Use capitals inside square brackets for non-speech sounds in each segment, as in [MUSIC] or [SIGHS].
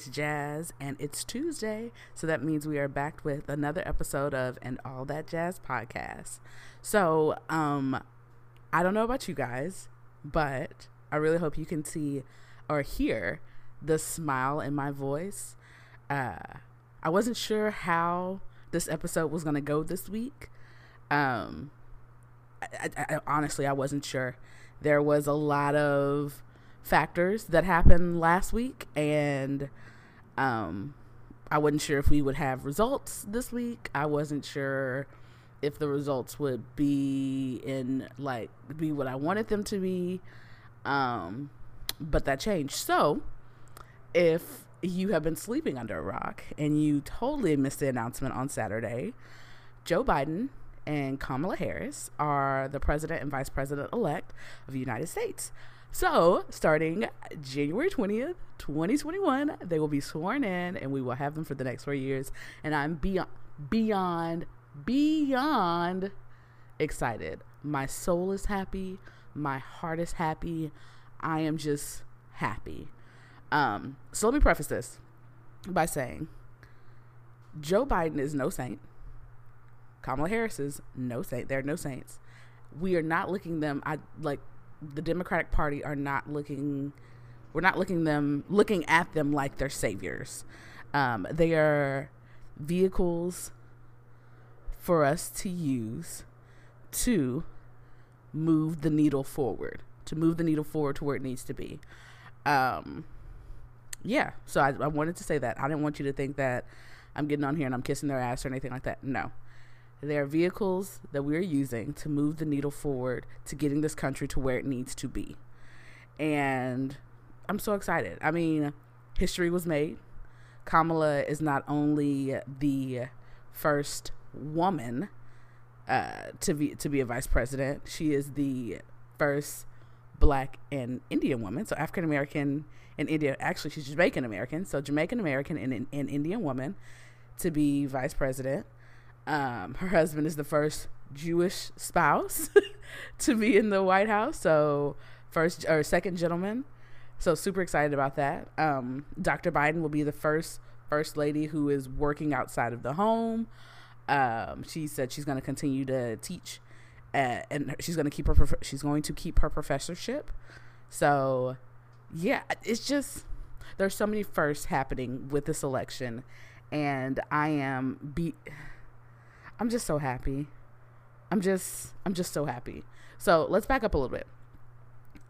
It's Jazz and it's Tuesday. So that means we are back with another episode of And All That Jazz podcast. So, um, I don't know about you guys, but I really hope you can see or hear the smile in my voice. Uh, I wasn't sure how this episode was going to go this week. Um, I, I, I, honestly, I wasn't sure. There was a lot of factors that happened last week, and um, I wasn't sure if we would have results this week. I wasn't sure if the results would be in like be what I wanted them to be. Um, but that changed. So, if you have been sleeping under a rock and you totally missed the announcement on Saturday, Joe Biden and Kamala Harris are the president and vice president elect of the United States. So, starting January 20th, 2021, they will be sworn in and we will have them for the next four years. And I'm beyond, beyond, beyond excited. My soul is happy. My heart is happy. I am just happy. Um, so, let me preface this by saying Joe Biden is no saint. Kamala Harris is no saint. They're no saints. We are not looking them. I like the Democratic Party are not looking we're not looking them looking at them like they're saviors. Um, they are vehicles for us to use to move the needle forward, to move the needle forward to where it needs to be. Um, yeah, so I, I wanted to say that. I didn't want you to think that I'm getting on here and I'm kissing their ass or anything like that. No. They are vehicles that we're using to move the needle forward to getting this country to where it needs to be. And I'm so excited. I mean, history was made. Kamala is not only the first woman uh, to be to be a vice president, she is the first black and Indian woman. So African American and Indian. Actually, she's Jamaican American. So Jamaican American and, and Indian woman to be vice president. Um, her husband is the first Jewish spouse [LAUGHS] to be in the White House. So first or second gentleman. So super excited about that. Um, Dr. Biden will be the first first lady who is working outside of the home. Um, she said she's going to continue to teach, and she's going to keep her she's going to keep her professorship. So, yeah, it's just there's so many firsts happening with this election, and I am be I'm just so happy. I'm just I'm just so happy. So let's back up a little bit.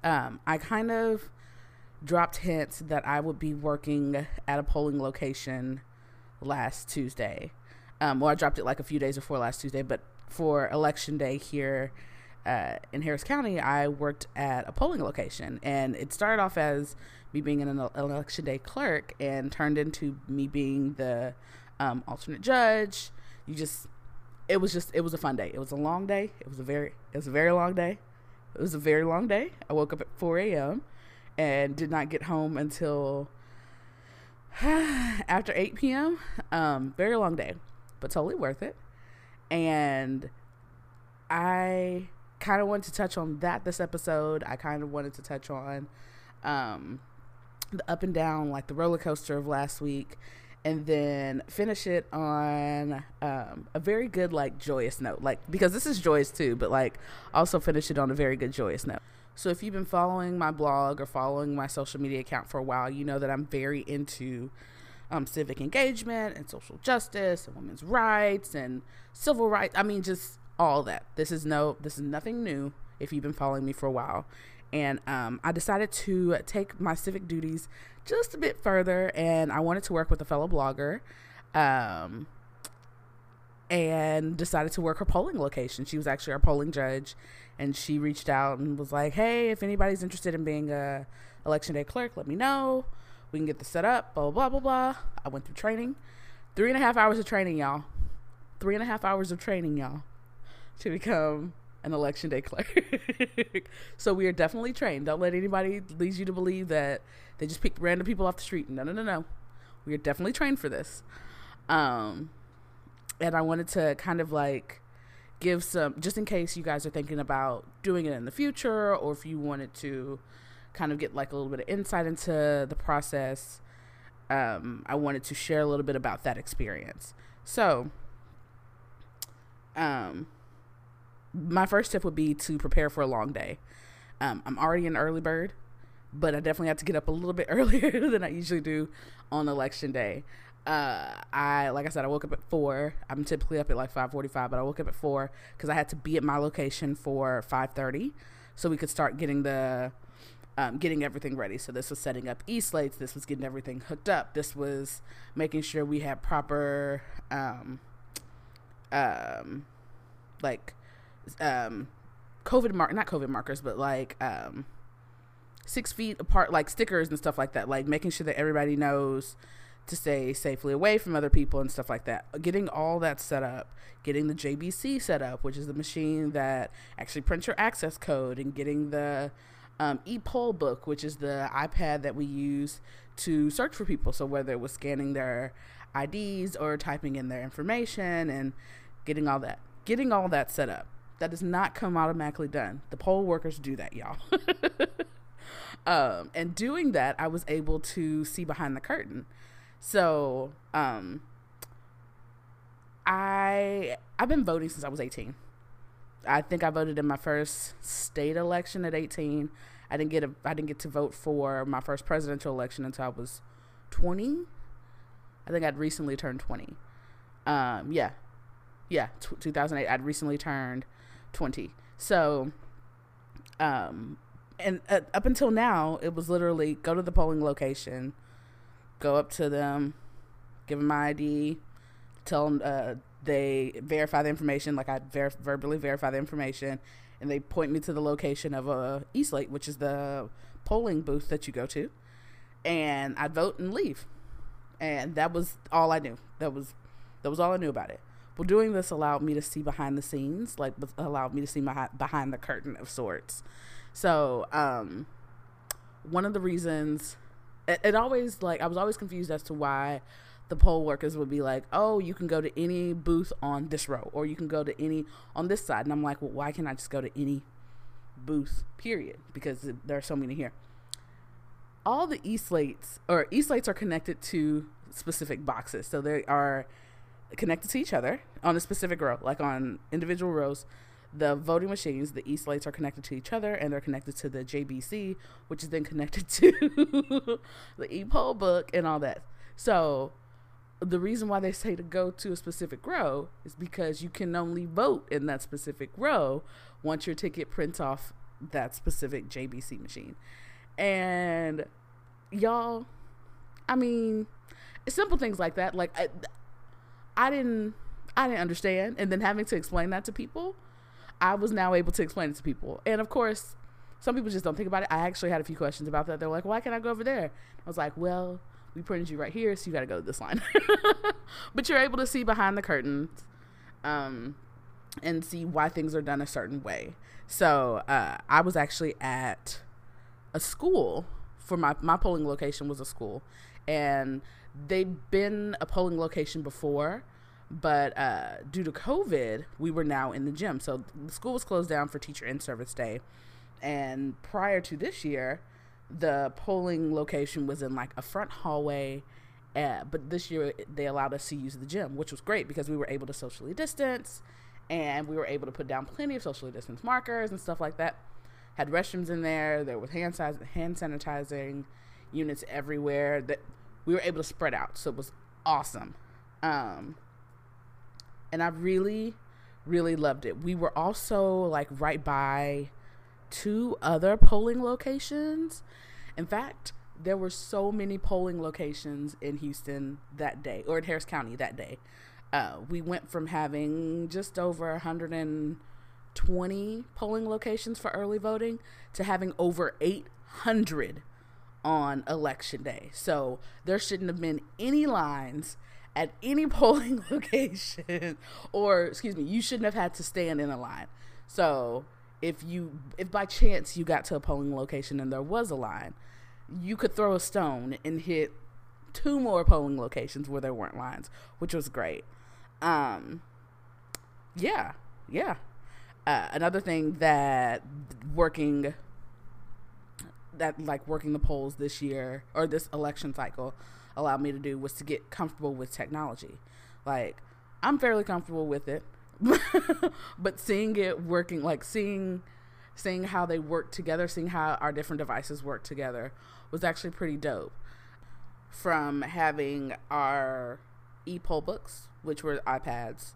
Um, I kind of dropped hints that I would be working at a polling location last Tuesday. Um, well, I dropped it like a few days before last Tuesday, but for election day here uh, in Harris County, I worked at a polling location, and it started off as me being an election day clerk and turned into me being the um, alternate judge. You just it was just it was a fun day. It was a long day. It was a very it was a very long day. It was a very long day. I woke up at 4 a.m. and did not get home until [SIGHS] after 8 p.m. Um, very long day, but totally worth it. And I kind of wanted to touch on that this episode. I kind of wanted to touch on um, the up and down, like the roller coaster of last week, and then finish it on um, a very good like joyous note. Like because this is joyous too but like also finish it on a very good joyous note. So if you've been following my blog or following my social media account for a while you know that i'm very into um, civic engagement and social justice and women's rights and civil rights. I mean just all that. This is no this is nothing new if you've been following me for a while. And um, I decided to take my civic duties just a bit further, and I wanted to work with a fellow blogger. Um, and decided to work her polling location. She was actually our polling judge, and she reached out and was like, "Hey, if anybody's interested in being a election day clerk, let me know. We can get this set up." Blah blah blah blah. I went through training, three and a half hours of training, y'all. Three and a half hours of training, y'all, to become an election day clerk. [LAUGHS] so we are definitely trained. Don't let anybody lead you to believe that they just pick random people off the street. No, no, no, no. We are definitely trained for this. Um, and I wanted to kind of like give some, just in case you guys are thinking about doing it in the future, or if you wanted to kind of get like a little bit of insight into the process. um, I wanted to share a little bit about that experience. So, um, my first tip would be to prepare for a long day. Um, I'm already an early bird, but I definitely have to get up a little bit [LAUGHS] earlier than I usually do on election day. Uh, I like I said, I woke up at four. I'm typically up at like five forty-five, but I woke up at four because I had to be at my location for five thirty, so we could start getting the um, getting everything ready. So this was setting up e slates. This was getting everything hooked up. This was making sure we had proper, um, um, like, um, COVID mark not COVID markers, but like um, six feet apart, like stickers and stuff like that. Like making sure that everybody knows to stay safely away from other people and stuff like that. Getting all that set up, getting the JBC set up, which is the machine that actually prints your access code, and getting the um, ePoll book, which is the iPad that we use to search for people. So whether it was scanning their IDs or typing in their information and getting all that, getting all that set up. That does not come automatically done. The poll workers do that, y'all. [LAUGHS] um, and doing that, I was able to see behind the curtain. So, um, I I've been voting since I was 18. I think I voted in my first state election at 18. I didn't get a I didn't get to vote for my first presidential election until I was 20. I think I'd recently turned 20. Um, yeah, yeah, t- 2008. I'd recently turned 20. So, um, and uh, up until now, it was literally go to the polling location, go up to them, give them my ID, tell them uh, they verify the information, like I ver- verbally verify the information, and they point me to the location of a e-slate, which is the polling booth that you go to, and I'd vote and leave, and that was all I knew. That was that was all I knew about it. Well, doing this allowed me to see behind the scenes, like allowed me to see my, behind the curtain of sorts. So, um, one of the reasons it, it always like I was always confused as to why the poll workers would be like, "Oh, you can go to any booth on this row, or you can go to any on this side." And I'm like, "Well, why can't I just go to any booth? Period? Because there are so many here." All the e slates or e slates are connected to specific boxes, so they are connected to each other on a specific row, like on individual rows. The voting machines, the e slates are connected to each other and they're connected to the JBC, which is then connected [LAUGHS] to the e poll book and all that. So, the reason why they say to go to a specific row is because you can only vote in that specific row once your ticket prints off that specific JBC machine. And y'all, I mean, simple things like that. Like, I, I didn't I didn't understand and then having to explain that to people, I was now able to explain it to people. And of course, some people just don't think about it. I actually had a few questions about that. They're like, "Why can't I go over there?" I was like, "Well, we printed you right here, so you got to go to this line." [LAUGHS] but you're able to see behind the curtains um, and see why things are done a certain way. So, uh, I was actually at a school for my my polling location was a school and they'd been a polling location before, but uh, due to COVID, we were now in the gym. So the school was closed down for teacher in service day. And prior to this year, the polling location was in like a front hallway. Uh, but this year, they allowed us to use the gym, which was great because we were able to socially distance and we were able to put down plenty of socially distance markers and stuff like that. Had restrooms in there, there was hand, size, hand sanitizing units everywhere. That we were able to spread out. So it was awesome. Um, and I really, really loved it. We were also like right by two other polling locations. In fact, there were so many polling locations in Houston that day, or in Harris County that day. Uh, we went from having just over 120 polling locations for early voting to having over 800 on election day. So there shouldn't have been any lines at any [LAUGHS] polling location or excuse me, you shouldn't have had to stand in a line. So if you if by chance you got to a polling location and there was a line, you could throw a stone and hit two more polling locations where there weren't lines, which was great. Um yeah, yeah. Uh, another thing that working that like working the polls this year or this election cycle allowed me to do was to get comfortable with technology. Like, I'm fairly comfortable with it, [LAUGHS] but seeing it working, like seeing seeing how they work together, seeing how our different devices work together was actually pretty dope. From having our e-poll books, which were iPads,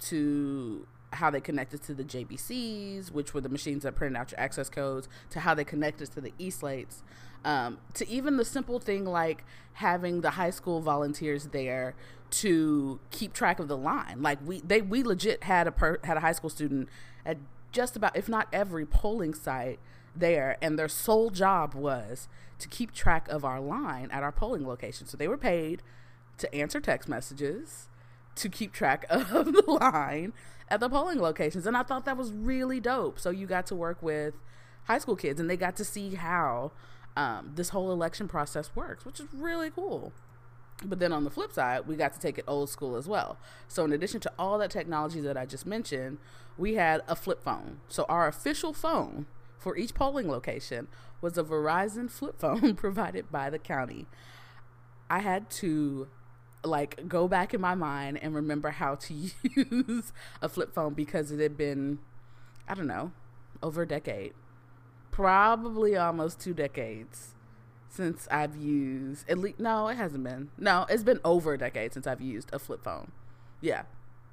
to how they connected to the JBCs, which were the machines that printed out your access codes, to how they connected to the e-slates, um, to even the simple thing like having the high school volunteers there to keep track of the line. Like we they we legit had a per, had a high school student at just about if not every polling site there and their sole job was to keep track of our line at our polling location. So they were paid to answer text messages, to keep track [LAUGHS] of the line at the polling locations. And I thought that was really dope. So you got to work with high school kids and they got to see how um, this whole election process works, which is really cool. But then on the flip side, we got to take it old school as well. So, in addition to all that technology that I just mentioned, we had a flip phone. So, our official phone for each polling location was a Verizon flip [LAUGHS] phone provided by the county. I had to like go back in my mind and remember how to [LAUGHS] use a flip phone because it had been, I don't know, over a decade, probably almost two decades since I've used at least no, it hasn't been. No, it's been over a decade since I've used a flip phone. Yeah.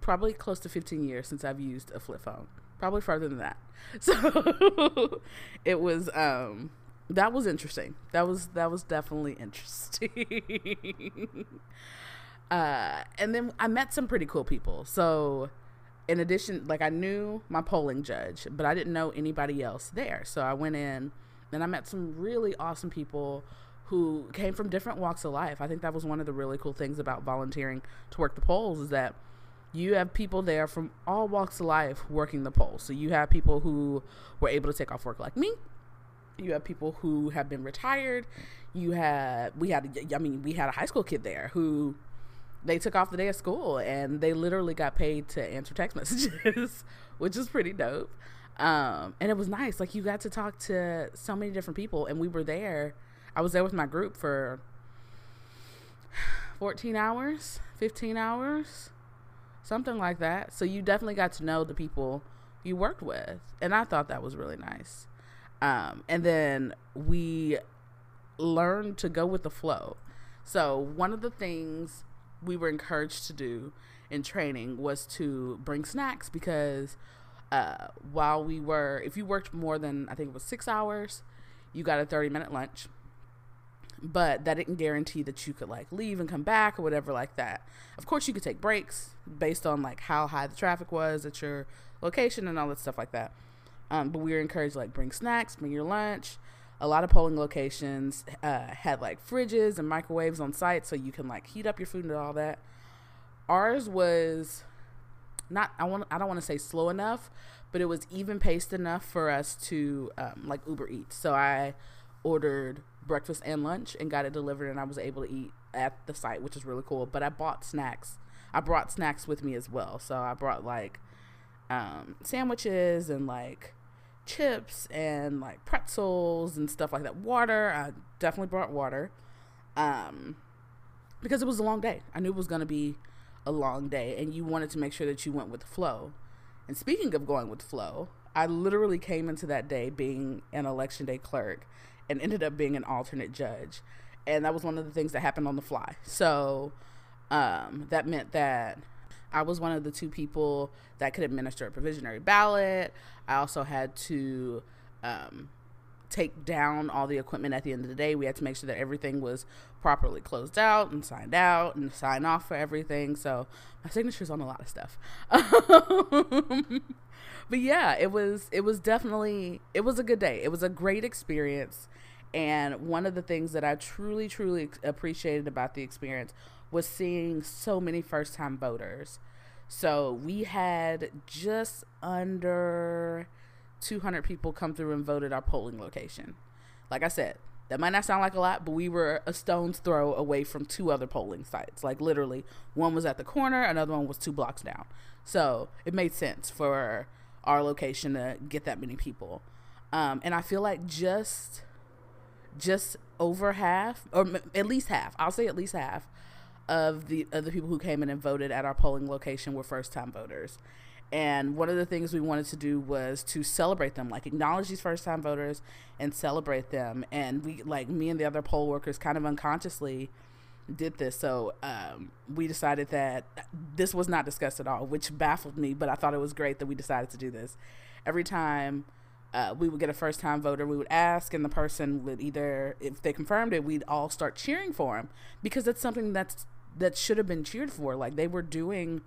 Probably close to 15 years since I've used a flip phone. Probably further than that. [LAUGHS] So it was um that was interesting. That was that was definitely interesting. [LAUGHS] uh and then I met some pretty cool people. So in addition like I knew my polling judge, but I didn't know anybody else there. So I went in and I met some really awesome people who came from different walks of life. I think that was one of the really cool things about volunteering to work the polls is that you have people there from all walks of life working the polls. So you have people who were able to take off work like me. You have people who have been retired. You had we had I mean we had a high school kid there who they took off the day of school and they literally got paid to answer text [LAUGHS] messages, which is pretty dope. Um, and it was nice. Like you got to talk to so many different people, and we were there. I was there with my group for [SIGHS] 14 hours, 15 hours, something like that. So you definitely got to know the people you worked with, and I thought that was really nice. Um, and then we learned to go with the flow. So one of the things we were encouraged to do in training was to bring snacks because uh, while we were, if you worked more than, I think it was six hours, you got a 30 minute lunch. But that didn't guarantee that you could like leave and come back or whatever like that. Of course, you could take breaks based on like how high the traffic was at your location and all that stuff like that. Um, but we were encouraged like bring snacks, bring your lunch. A lot of polling locations uh, had like fridges and microwaves on site, so you can like heat up your food and all that. Ours was not I want I don't want to say slow enough, but it was even paced enough for us to um, like Uber Eats. So I ordered breakfast and lunch and got it delivered, and I was able to eat at the site, which is really cool. But I bought snacks. I brought snacks with me as well. So I brought like um, sandwiches and like chips and like pretzels and stuff like that. Water. I definitely brought water. Um, because it was a long day. I knew it was gonna be a long day and you wanted to make sure that you went with the flow. And speaking of going with flow, I literally came into that day being an election day clerk and ended up being an alternate judge. And that was one of the things that happened on the fly. So um, that meant that I was one of the two people that could administer a provisionary ballot. I also had to um, take down all the equipment at the end of the day. We had to make sure that everything was properly closed out and signed out and sign off for everything. So my signature's on a lot of stuff. [LAUGHS] but yeah, it was it was definitely it was a good day. It was a great experience. And one of the things that I truly, truly appreciated about the experience was seeing so many first time voters. So we had just under 200 people come through and voted our polling location. Like I said, that might not sound like a lot, but we were a stone's throw away from two other polling sites. Like literally, one was at the corner, another one was two blocks down. So it made sense for our location to get that many people. Um, and I feel like just just over half, or at least half. I'll say at least half of the of the people who came in and voted at our polling location were first time voters. And one of the things we wanted to do was to celebrate them, like acknowledge these first time voters and celebrate them. And we, like me and the other poll workers, kind of unconsciously did this. So um, we decided that this was not discussed at all, which baffled me, but I thought it was great that we decided to do this. Every time uh, we would get a first time voter, we would ask, and the person would either, if they confirmed it, we'd all start cheering for them because that's something that's that should have been cheered for. Like they were doing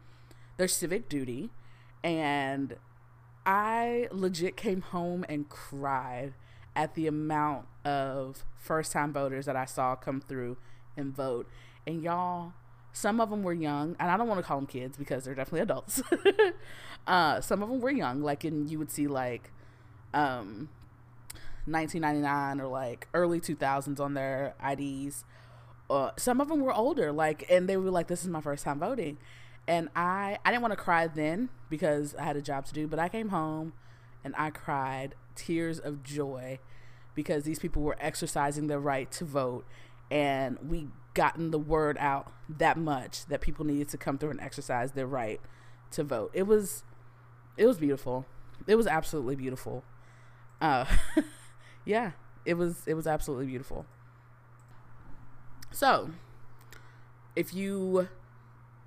their civic duty and I legit came home and cried at the amount of first time voters that I saw come through and vote. And y'all, some of them were young, and I don't want to call them kids because they're definitely adults. [LAUGHS] uh, some of them were young, like, and you would see like um, 1999 or like early 2000s on their IDs. Uh, some of them were older, like, and they were like, "This is my first time voting," and I I didn't want to cry then because I had a job to do, but I came home and I cried tears of joy because these people were exercising their right to vote and we gotten the word out that much that people needed to come through and exercise their right to vote. It was it was beautiful. It was absolutely beautiful. Uh [LAUGHS] yeah, it was it was absolutely beautiful. So, if you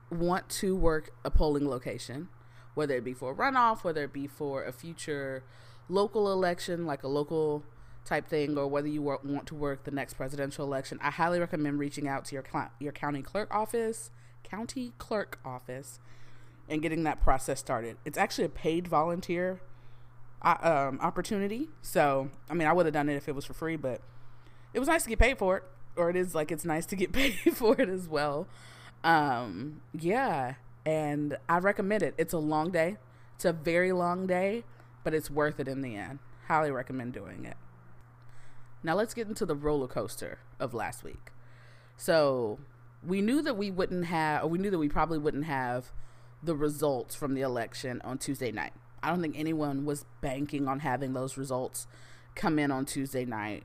want to work a polling location, whether it be for a runoff, whether it be for a future local election, like a local type thing, or whether you want to work the next presidential election, I highly recommend reaching out to your your county clerk office, county clerk office, and getting that process started. It's actually a paid volunteer uh, um, opportunity. So, I mean, I would have done it if it was for free, but it was nice to get paid for it, or it is like it's nice to get [LAUGHS] paid for it as well. Um, yeah, and I recommend it. It's a long day. It's a very long day, but it's worth it in the end. Highly recommend doing it. Now let's get into the roller coaster of last week. So we knew that we wouldn't have, or we knew that we probably wouldn't have the results from the election on Tuesday night. I don't think anyone was banking on having those results come in on Tuesday night.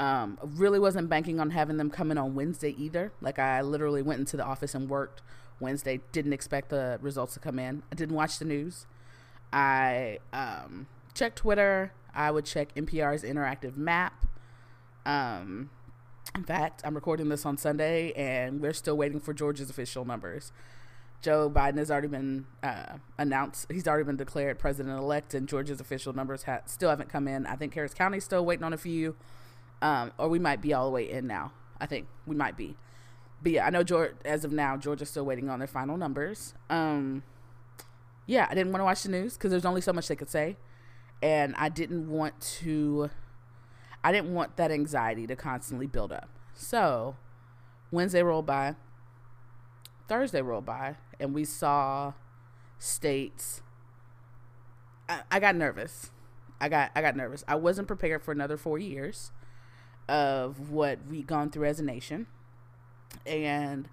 Um, really wasn't banking on having them come in on Wednesday either. Like I literally went into the office and worked Wednesday. Didn't expect the results to come in. I didn't watch the news. I um, checked Twitter. I would check NPR's interactive map. Um, in fact, I'm recording this on Sunday, and we're still waiting for Georgia's official numbers. Joe Biden has already been uh, announced. He's already been declared president elect, and Georgia's official numbers ha- still haven't come in. I think Harris County's still waiting on a few um, or we might be all the way in now. I think we might be. But yeah, I know Georgia, as of now, Georgia's still waiting on their final numbers. Um, yeah, I didn't want to watch the news because there's only so much they could say, and I didn't want to. I didn't want that anxiety to constantly build up. So, Wednesday rolled by, Thursday rolled by, and we saw states. I, I got nervous. I got I got nervous. I wasn't prepared for another four years of what we've gone through as a nation. And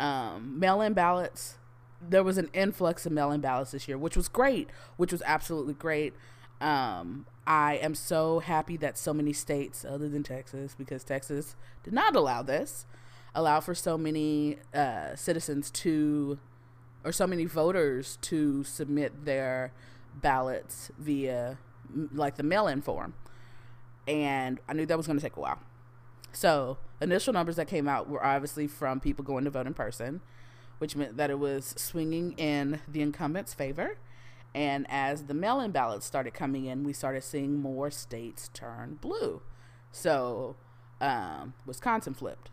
um, mail in ballots, there was an influx of mail in ballots this year, which was great, which was absolutely great. Um, I am so happy that so many states, other than Texas, because Texas did not allow this, allow for so many uh, citizens to, or so many voters to submit their ballots via like the mail in form and I knew that was going to take a while. So, initial numbers that came out were obviously from people going to vote in person, which meant that it was swinging in the incumbent's favor. And as the mail in ballots started coming in, we started seeing more states turn blue. So, um, Wisconsin flipped,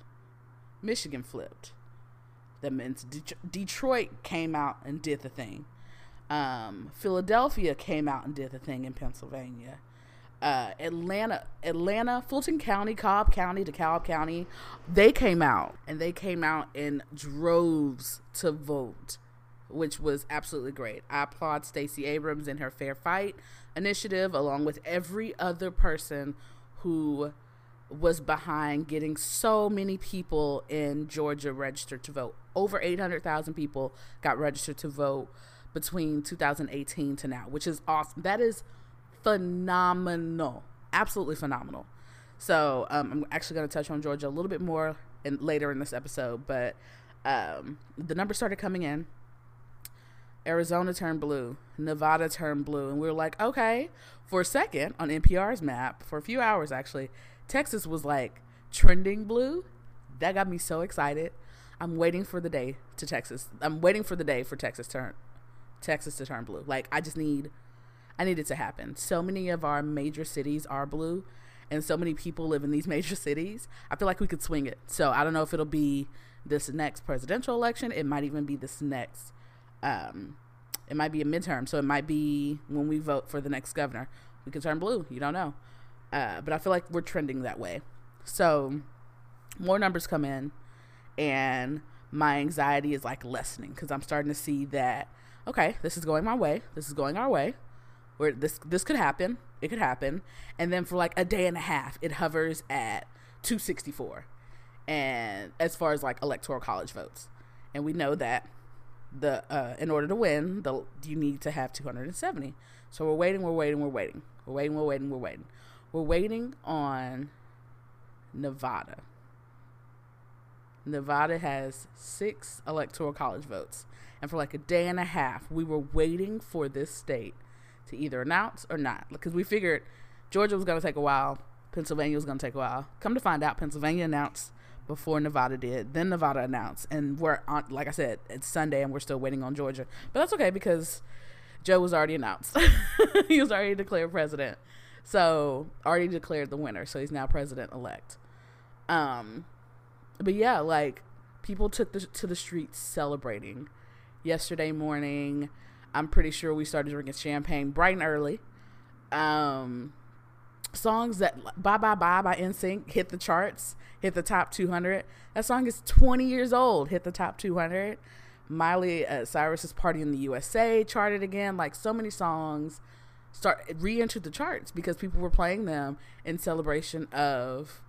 Michigan flipped. That means De- Detroit came out and did the thing. Um, Philadelphia came out and did the thing in Pennsylvania uh, Atlanta, Atlanta, Fulton County, Cobb County, DeKalb County, they came out and they came out in droves to vote, which was absolutely great. I applaud Stacey Abrams and her Fair Fight initiative, along with every other person who was behind getting so many people in Georgia registered to vote. Over 800,000 people got registered to vote between 2018 to now, which is awesome. That is phenomenal. Absolutely phenomenal. So um, I'm actually going to touch on Georgia a little bit more in, later in this episode, but um, the numbers started coming in. Arizona turned blue, Nevada turned blue, and we were like, okay. For a second on NPR's map, for a few hours actually, Texas was like trending blue. That got me so excited. I'm waiting for the day to Texas. I'm waiting for the day for Texas turn Texas to turn blue. Like I just need I need it to happen. So many of our major cities are blue and so many people live in these [LAUGHS] major cities. I feel like we could swing it. So I don't know if it'll be this next presidential election. It might even be this next um it might be a midterm. So it might be when we vote for the next governor. We could turn blue. You don't know. Uh, but I feel like we're trending that way. So more numbers come in and my anxiety is like lessening because I'm starting to see that okay, this is going my way. This is going our way. Where this this could happen. It could happen. And then for like a day and a half, it hovers at 264. And as far as like electoral college votes. And we know that the uh, in order to win, the you need to have 270. So we're waiting, we're waiting, we're waiting. We're waiting, we're waiting, we're waiting. We're waiting on Nevada. Nevada has six electoral college votes. And for like a day and a half, we were waiting for this state to either announce or not. Because we figured Georgia was going to take a while, Pennsylvania was going to take a while. Come to find out, Pennsylvania announced before Nevada did. Then Nevada announced. And we're on, like I said, it's Sunday and we're still waiting on Georgia. But that's okay because Joe was already announced. [LAUGHS] he was already declared president. So, already declared the winner. So, he's now president elect. Um, but yeah, like people took the, to the streets celebrating yesterday morning. I'm pretty sure we started drinking champagne bright and early. Um, songs that "Bye Bye Bye" by NSYNC hit the charts, hit the top 200. That song is 20 years old, hit the top 200. Miley uh, Cyrus's "Party in the USA" charted again. Like so many songs start re-entered the charts because people were playing them in celebration of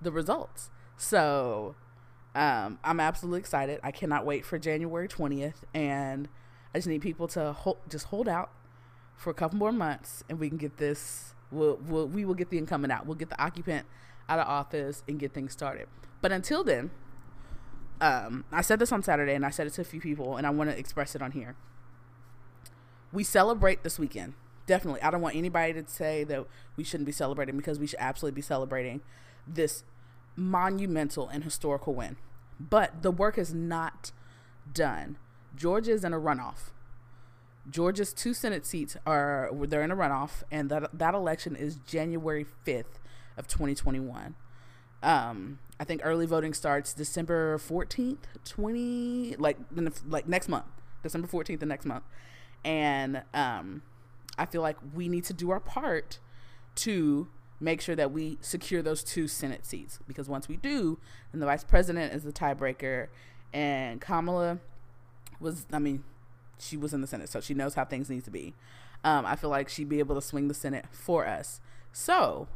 the results. So um, I'm absolutely excited. I cannot wait for January 20th, and I just need people to hold, just hold out for a couple more months, and we can get this. We'll, we'll we will get the incumbent out. We'll get the occupant out of office and get things started. But until then, um, I said this on Saturday, and I said it to a few people, and I want to express it on here. We celebrate this weekend. Definitely, I don't want anybody to say that we shouldn't be celebrating because we should absolutely be celebrating this monumental and historical win. But the work is not done. Georgia is in a runoff. Georgia's two Senate seats are they're in a runoff, and that that election is January fifth of 2021. Um, I think early voting starts December 14th, 20 like like next month, December 14th the next month, and um, I feel like we need to do our part to make sure that we secure those two Senate seats. Because once we do, then the vice president is the tiebreaker. And Kamala was, I mean, she was in the Senate, so she knows how things need to be. Um, I feel like she'd be able to swing the Senate for us. So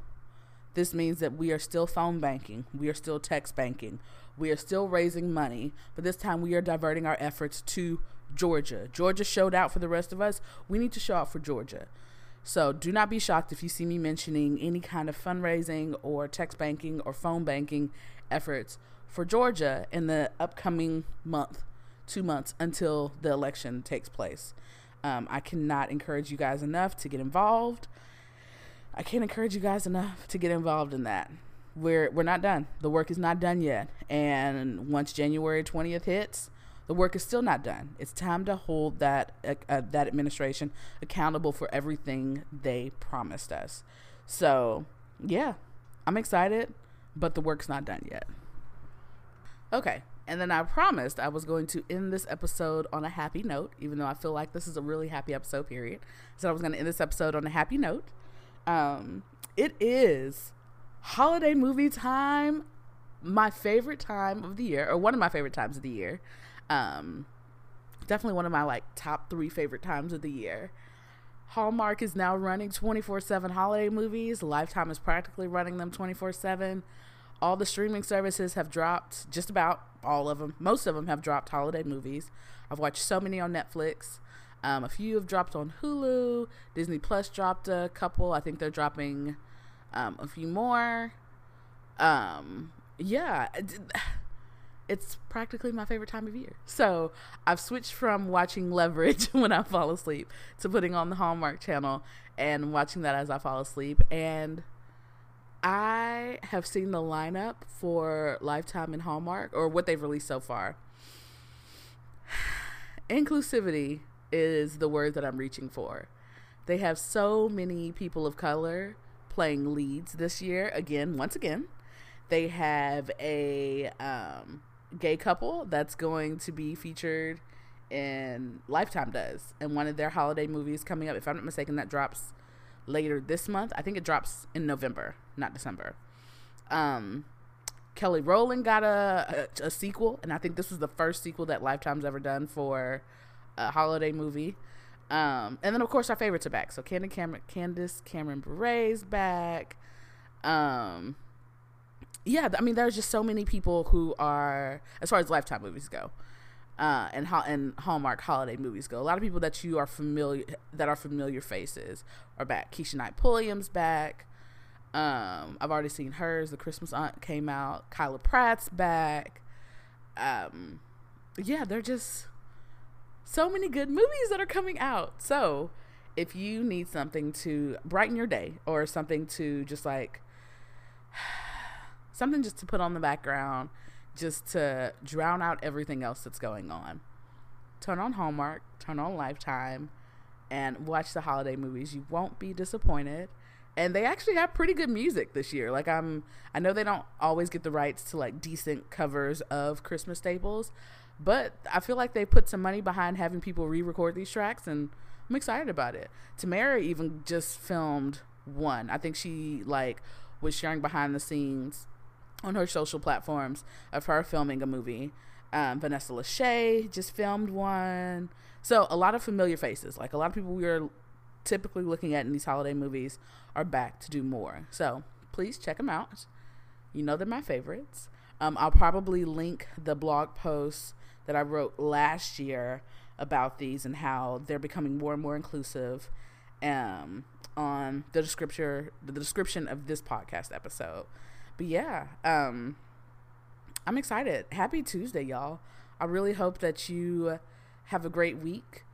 this means that we are still phone banking, we are still text banking, we are still raising money, but this time we are diverting our efforts to Georgia. Georgia showed out for the rest of us. We need to show out for Georgia. So do not be shocked if you see me mentioning any kind of fundraising or text banking or phone banking efforts for Georgia in the upcoming month, two months until the election takes place. Um, I cannot encourage you guys enough to get involved. I can't encourage you guys enough to get involved in that. We're we're not done. The work is not done yet. And once January 20th hits, the work is still not done. It's time to hold that uh, uh, that administration accountable for everything they promised us. So, yeah, I'm excited, but the work's not done yet. Okay, and then I promised I was going to end this episode on a happy note, even though I feel like this is a really happy episode, period. So I was going to end this episode on a happy note. Um, it is holiday movie time, my favorite time of the year, or one of my favorite times of the year. Um, definitely one of my like top three favorite times of the year. Hallmark is now running 24 7 holiday movies. Lifetime is practically running them 24 7. All the streaming services have dropped, just about all of them. Most of them have dropped holiday movies. I've watched so many on Netflix. Um, a few have dropped on Hulu. Disney Plus dropped a couple. I think they're dropping um, a few more. Um, yeah, [SIGHS] it's practically my favorite time of year. So I've switched from watching Leverage [LAUGHS] when I fall asleep to putting on the Hallmark channel and watching that as I fall asleep. And I have seen the lineup for Lifetime and Hallmark, or what they've released so far. [SIGHS] Inclusivity is the word that I'm reaching for. They have so many people of color playing leads this year. Again, once again, they have a um, gay couple that's going to be featured in Lifetime does and one of their holiday movies coming up. If I'm not mistaken, that drops later this month. I think it drops in November, not December. Um, Kelly Rowland got a, a, a sequel, and I think this was the first sequel that Lifetime's ever done for a holiday movie. Um, and then of course our favorites are back. So Candace Cameron, Candace Cameron Bure's back. Um, yeah, I mean, there's just so many people who are, as far as Lifetime movies go, uh, and how and Hallmark holiday movies go. A lot of people that you are familiar that are familiar faces are back. Keshia Knight Pulliam's back. Um, I've already seen hers. The Christmas Aunt came out. Kyla Pratt's back. Um, yeah, they're just so many good movies that are coming out. So, if you need something to brighten your day or something to just like [SIGHS] something just to put on the background, just to drown out everything else that's going on. Turn on Hallmark, turn on Lifetime, and watch the holiday movies. You won't be disappointed. And they actually have pretty good music this year. Like I'm I know they don't always get the rights to like decent covers of Christmas staples, but I feel like they put some money behind having people re-record these tracks and I'm excited about it. Tamara even just filmed one. I think she like was sharing behind the scenes on her social platforms of her filming a movie. Um, Vanessa Lachey just filmed one. So a lot of familiar faces, like a lot of people we are typically looking at in these holiday movies, are back to do more. So please check them out. You know they're my favorites. Um, I'll probably link the blog post that I wrote last year about these and how they're becoming more and more inclusive um, on the description the description of this podcast episode. But yeah, um, I'm excited. Happy Tuesday, y'all. I really hope that you have a great week.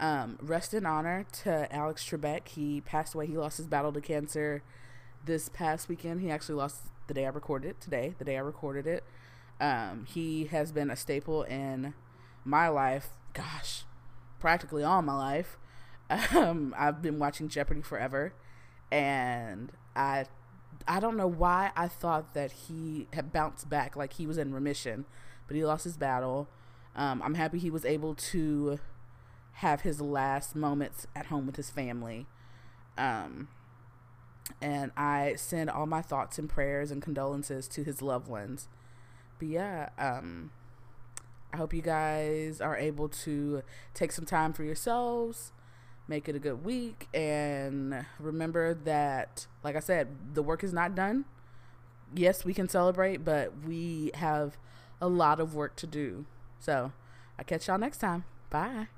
Um, rest in honor to Alex Trebek. He passed away. He lost his battle to cancer this past weekend. He actually lost the day I recorded it today, the day I recorded it. Um, he has been a staple in my life. Gosh, practically all my life. [LAUGHS] Um, I've been watching Jeopardy forever, and I I don't know why I thought that he had bounced back, like he was in remission, but he lost his battle. Um, I'm happy he was able to have his last moments at home with his family. Um, and I send all my thoughts and prayers and condolences to his loved ones. But yeah, um, I hope you guys are able to take some time for yourselves make it a good week and remember that like i said the work is not done yes we can celebrate but we have a lot of work to do so i'll catch y'all next time bye